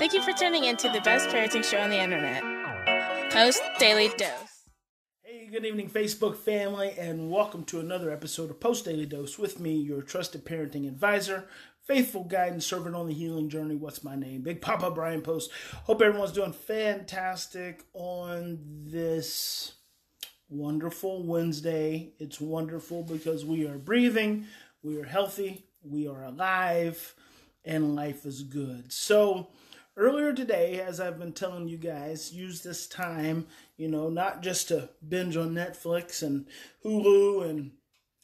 Thank you for tuning in to the best parenting show on the internet, Post Daily Dose. Hey, good evening, Facebook family, and welcome to another episode of Post Daily Dose with me, your trusted parenting advisor, faithful guide and servant on the healing journey. What's my name? Big Papa Bryan Post. Hope everyone's doing fantastic on this wonderful Wednesday. It's wonderful because we are breathing, we are healthy, we are alive, and life is good. So, earlier today, as I've been telling you guys, use this time, you know, not just to binge on Netflix and Hulu and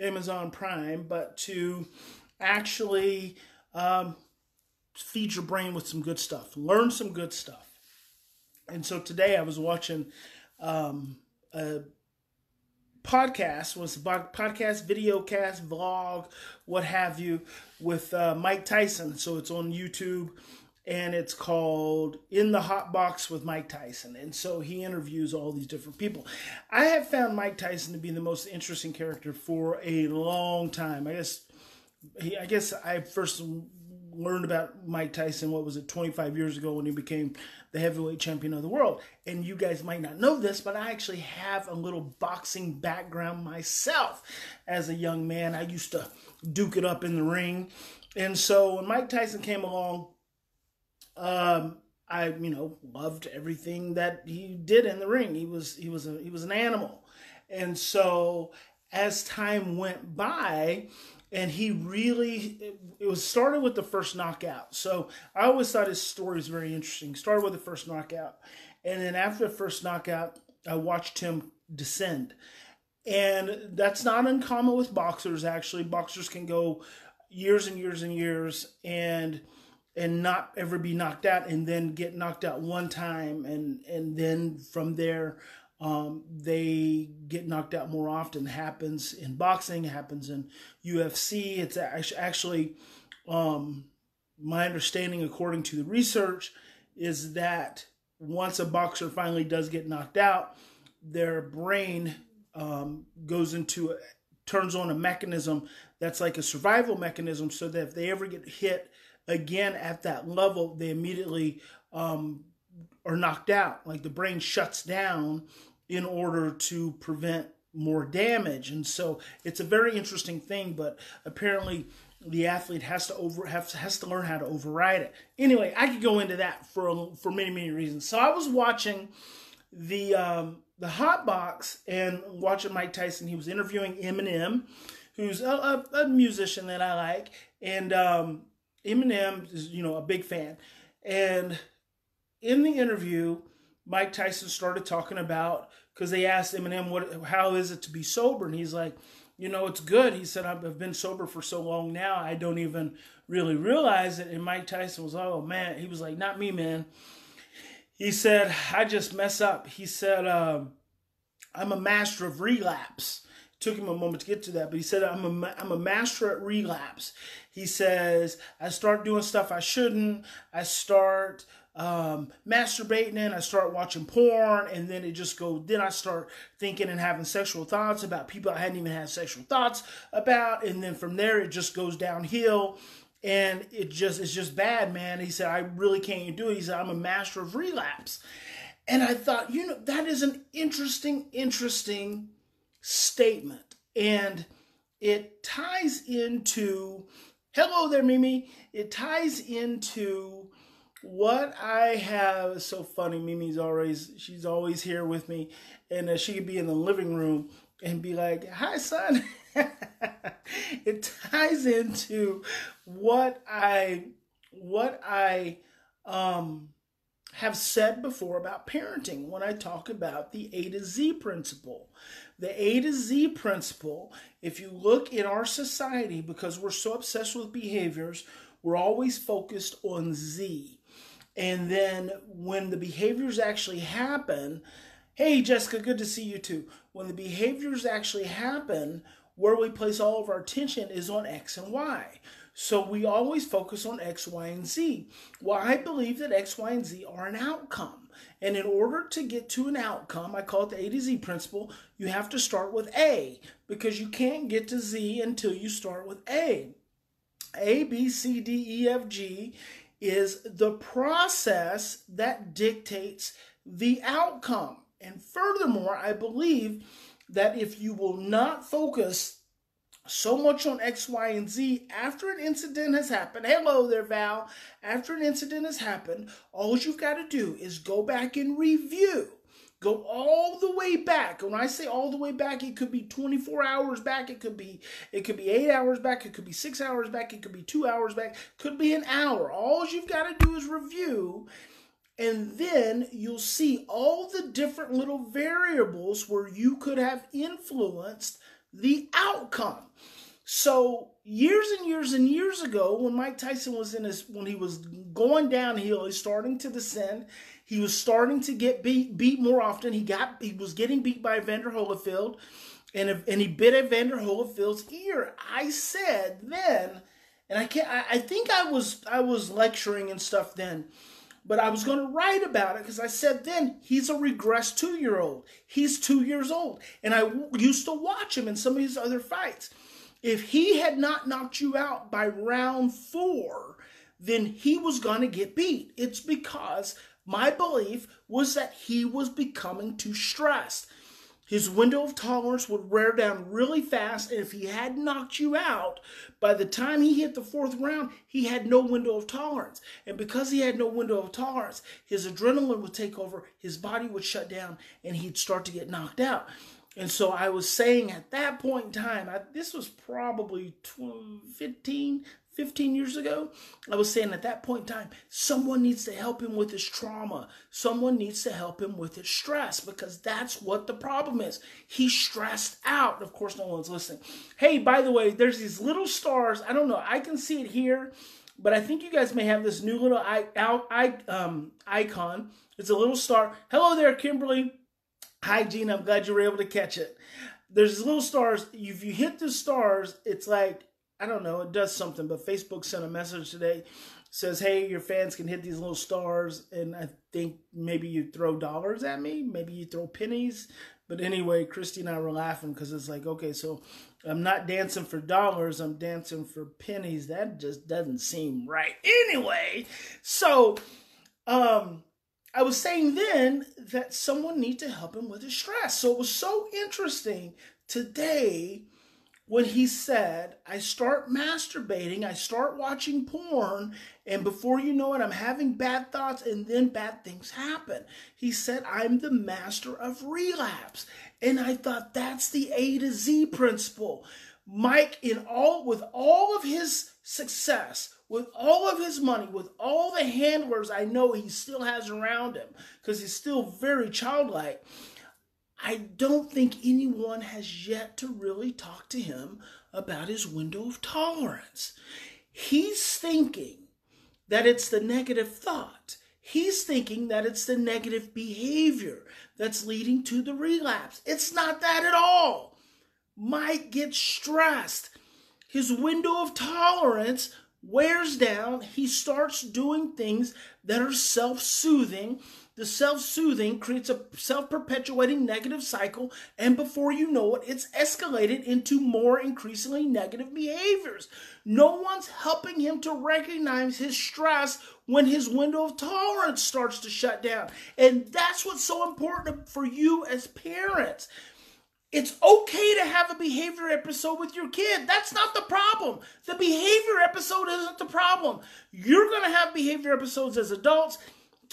Amazon Prime, but to actually um, feed your brain with some good stuff, learn some good stuff. And so today I was watching um, a podcast, was podcast, video cast, vlog, what have you, with uh, Mike Tyson. So it's on YouTube and it's called In the Hot Box with Mike Tyson. And so he interviews all these different people. I have found Mike Tyson to be the most interesting character for a long time. I guess he, I guess I first learned about Mike Tyson, what was it, 25 years ago when he became the heavyweight champion of the world. And you guys might not know this, but I actually have a little boxing background myself. As a young man, I used to duke it up in the ring. And so when Mike Tyson came along, um, I you know loved everything that he did in the ring. He was he was a, he was an animal, and so as time went by, and he really it, it was started with the first knockout. So I always thought his story was very interesting. Started with the first knockout, and then after the first knockout, I watched him descend. And that's not uncommon with boxers. Actually, boxers can go years and years and years and and not ever be knocked out and then get knocked out one time and and then from there um, they get knocked out more often. Happens in boxing happens in ufc it's actually um, my understanding according to the research is that once a boxer finally does get knocked out their brain um, goes into turns on a mechanism that's like a survival mechanism so that if they ever get hit again at that level, they immediately um, are knocked out. Like the brain shuts down in order to prevent more damage. And so it's a very interesting thing, but apparently the athlete has to over has, has to learn how to override it. Anyway, I could go into that for for many many reasons. So I was watching the um, the hot box and watching Mike Tyson. He was interviewing Eminem, who's a, a, a musician that I like, and um, Eminem is, you know, a big fan. And in the interview, Mike Tyson started talking about because they asked Eminem, "What? How is it to be sober?" And he's like, "You know, it's good." He said, "I've been sober for so long now, I don't even really realize it." And Mike Tyson was, "Oh man," he was like, "Not me, man." He said, "I just mess up." He said, um, "I'm a master of relapse." Took him a moment to get to that, but he said, I'm a, I'm a master at relapse. He says, I start doing stuff I shouldn't. I start um, masturbating and I start watching porn, and then it just goes. Then I start thinking and having sexual thoughts about people I hadn't even had sexual thoughts about, and then from there it just goes downhill, and it just it's just bad, man. He said I really can't do it. He said I'm a master of relapse, and I thought, you know, that is an interesting, interesting statement. And it ties into, hello there, Mimi. It ties into what I have. It's so funny. Mimi's always, she's always here with me. And uh, she could be in the living room and be like, hi, son. it ties into what I, what I, um, have said before about parenting when I talk about the A to Z principle. The A to Z principle, if you look in our society, because we're so obsessed with behaviors, we're always focused on Z. And then when the behaviors actually happen, hey, Jessica, good to see you too. When the behaviors actually happen, where we place all of our attention is on X and Y. So we always focus on X, Y, and Z. Well, I believe that X, Y, and Z are an outcome. And in order to get to an outcome, I call it the A to Z principle, you have to start with A because you can't get to Z until you start with A. A, B, C, D, E, F, G is the process that dictates the outcome. And furthermore, I believe that if you will not focus so much on X, Y, and Z after an incident has happened. Hello there, Val. After an incident has happened, all you've got to do is go back and review. Go all the way back. When I say all the way back, it could be 24 hours back, it could be it could be 8 hours back, it could be 6 hours back, it could be 2 hours back, could be an hour. All you've got to do is review and then you'll see all the different little variables where you could have influenced the outcome. So years and years and years ago, when Mike Tyson was in his when he was going downhill, he's starting to descend. He was starting to get beat beat more often. He got he was getting beat by Evander Holyfield, and if, and he bit Evander Holyfield's ear. I said then, and I can't. I, I think I was I was lecturing and stuff then but I was going to write about it because I said then he's a regressed two year old. He's two years old. And I used to watch him in some of his other fights. If he had not knocked you out by round four, then he was going to get beat. It's because my belief was that he was becoming too stressed. His window of tolerance would wear down really fast, and if he had knocked you out, by the time he hit the fourth round, he had no window of tolerance. And because he had no window of tolerance, his adrenaline would take over, his body would shut down, and he'd start to get knocked out. And so I was saying at that point in time, I, this was probably 12, 15, 15 years ago, I was saying at that point in time, someone needs to help him with his trauma. Someone needs to help him with his stress because that's what the problem is. He's stressed out. Of course, no one's listening. Hey, by the way, there's these little stars. I don't know. I can see it here, but I think you guys may have this new little I, um, icon. It's a little star. Hello there, Kimberly. Hi, Gene. I'm glad you were able to catch it. There's little stars. If you hit the stars, it's like I don't know, it does something, but Facebook sent a message today says, "Hey, your fans can hit these little stars, and I think maybe you throw dollars at me, maybe you throw pennies." But anyway, Christy and I were laughing because it's like, okay, so I'm not dancing for dollars, I'm dancing for pennies. That just doesn't seem right. Anyway, so um, I was saying then that someone need to help him with his stress. So it was so interesting today when he said, I start masturbating, I start watching porn, and before you know it, I'm having bad thoughts, and then bad things happen. He said, I'm the master of relapse. And I thought that's the A to Z principle. Mike, in all with all of his success, with all of his money, with all the handlers I know he still has around him, because he's still very childlike I don't think anyone has yet to really talk to him about his window of tolerance. He's thinking that it's the negative thought. He's thinking that it's the negative behavior that's leading to the relapse. It's not that at all. Mike gets stressed. His window of tolerance wears down. He starts doing things that are self soothing the self soothing creates a self perpetuating negative cycle, and before you know it, it's escalated into more increasingly negative behaviors. No one's helping him to recognize his stress when his window of tolerance starts to shut down. And that's what's so important for you as parents. It's okay to have a behavior episode with your kid. That's not the problem. The behavior episode isn't the problem. You're going to have behavior episodes as adults.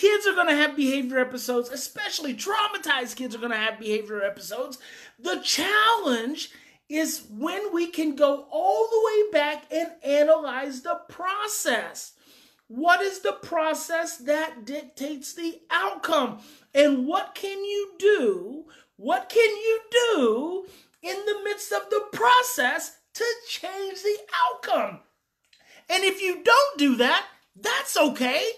Kids are going to have behavior episodes, especially traumatized kids are going to have behavior episodes. The challenge is when we can go all the way back and analyze the process. What is the process that dictates the outcome? And what can you do? What can you do in the midst of the process to change the outcome? And if you don't do that, that's okay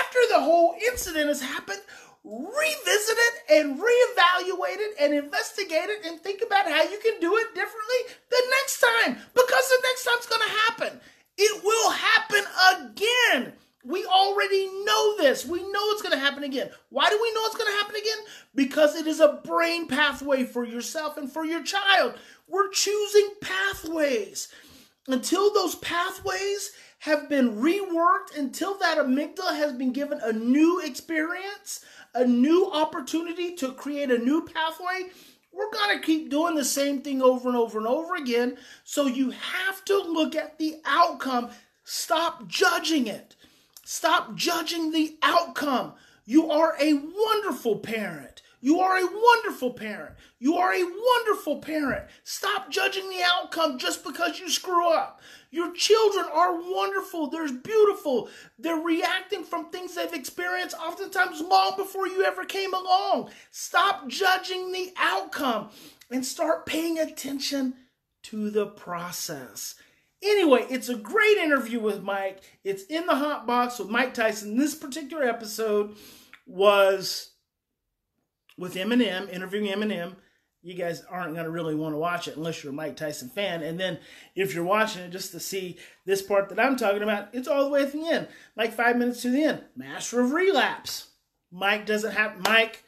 after the whole incident has happened, revisit it and reevaluate it and investigate it and think about how you can do it differently the next time because the next time's going to happen. It will happen again. We already know this. We know it's going to happen again. Why do we know it's going to happen again? Because it is a brain pathway for yourself and for your child. We're choosing pathways. Until those pathways have been reworked until that amygdala has been given a new experience, a new opportunity to create a new pathway, we're going to keep doing the same thing over and over and over again. So you have to look at the outcome. Stop judging it. Stop judging the outcome. You are a wonderful parent. You are a wonderful parent. You are a wonderful parent. Stop judging the outcome just because you screw up. Your children are wonderful. They're beautiful. They're reacting from things they've experienced oftentimes long before you ever came along. Stop judging the outcome and start paying attention to the process. Anyway, it's a great interview with Mike. It's in the hot box with Mike Tyson. This particular episode was with Eminem, interviewing Eminem, you guys aren't going to really want to watch it unless you're a Mike Tyson fan. And then if you're watching it just to see this part that I'm talking about, it's all the way at the end, like five minutes to the end. Master of relapse. Mike doesn't have, Mike,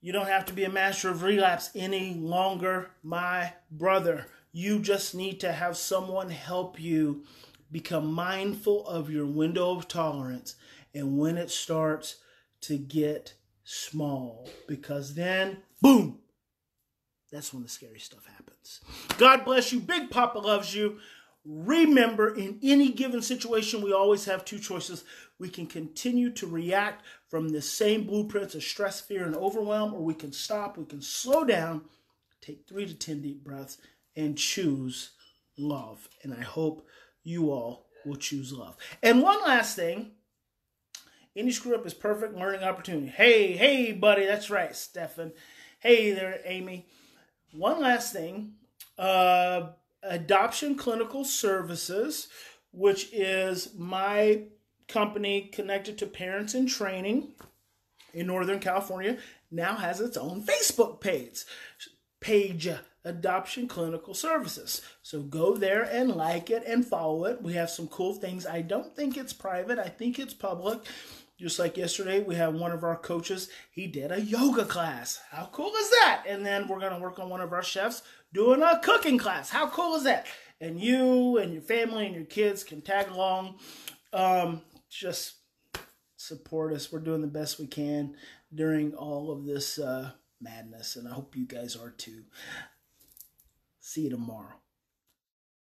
you don't have to be a master of relapse any longer, my brother. You just need to have someone help you become mindful of your window of tolerance and when it starts to get small because then, boom, that's when the scary stuff happens. God bless you. Big Papa loves you. Remember, in any given situation, we always have two choices. We can continue to react from the same blueprints of stress, fear, and overwhelm, or we can stop, we can slow down, take three to 10 deep breaths, and choose love. And I hope you all will choose love. And one last thing any screw up is perfect learning opportunity. Hey, hey, buddy, that's right, Stefan. Hey there, Amy. One last thing uh, Adoption Clinical Services, which is my company connected to parents in training in Northern California, now has its own Facebook page. Page Adoption Clinical Services. So go there and like it and follow it. We have some cool things. I don't think it's private, I think it's public. Just like yesterday, we have one of our coaches, he did a yoga class. How cool is that? And then we're going to work on one of our chefs doing a cooking class. How cool is that? And you and your family and your kids can tag along. Um, just support us. We're doing the best we can during all of this uh, madness, and I hope you guys are too. See you tomorrow.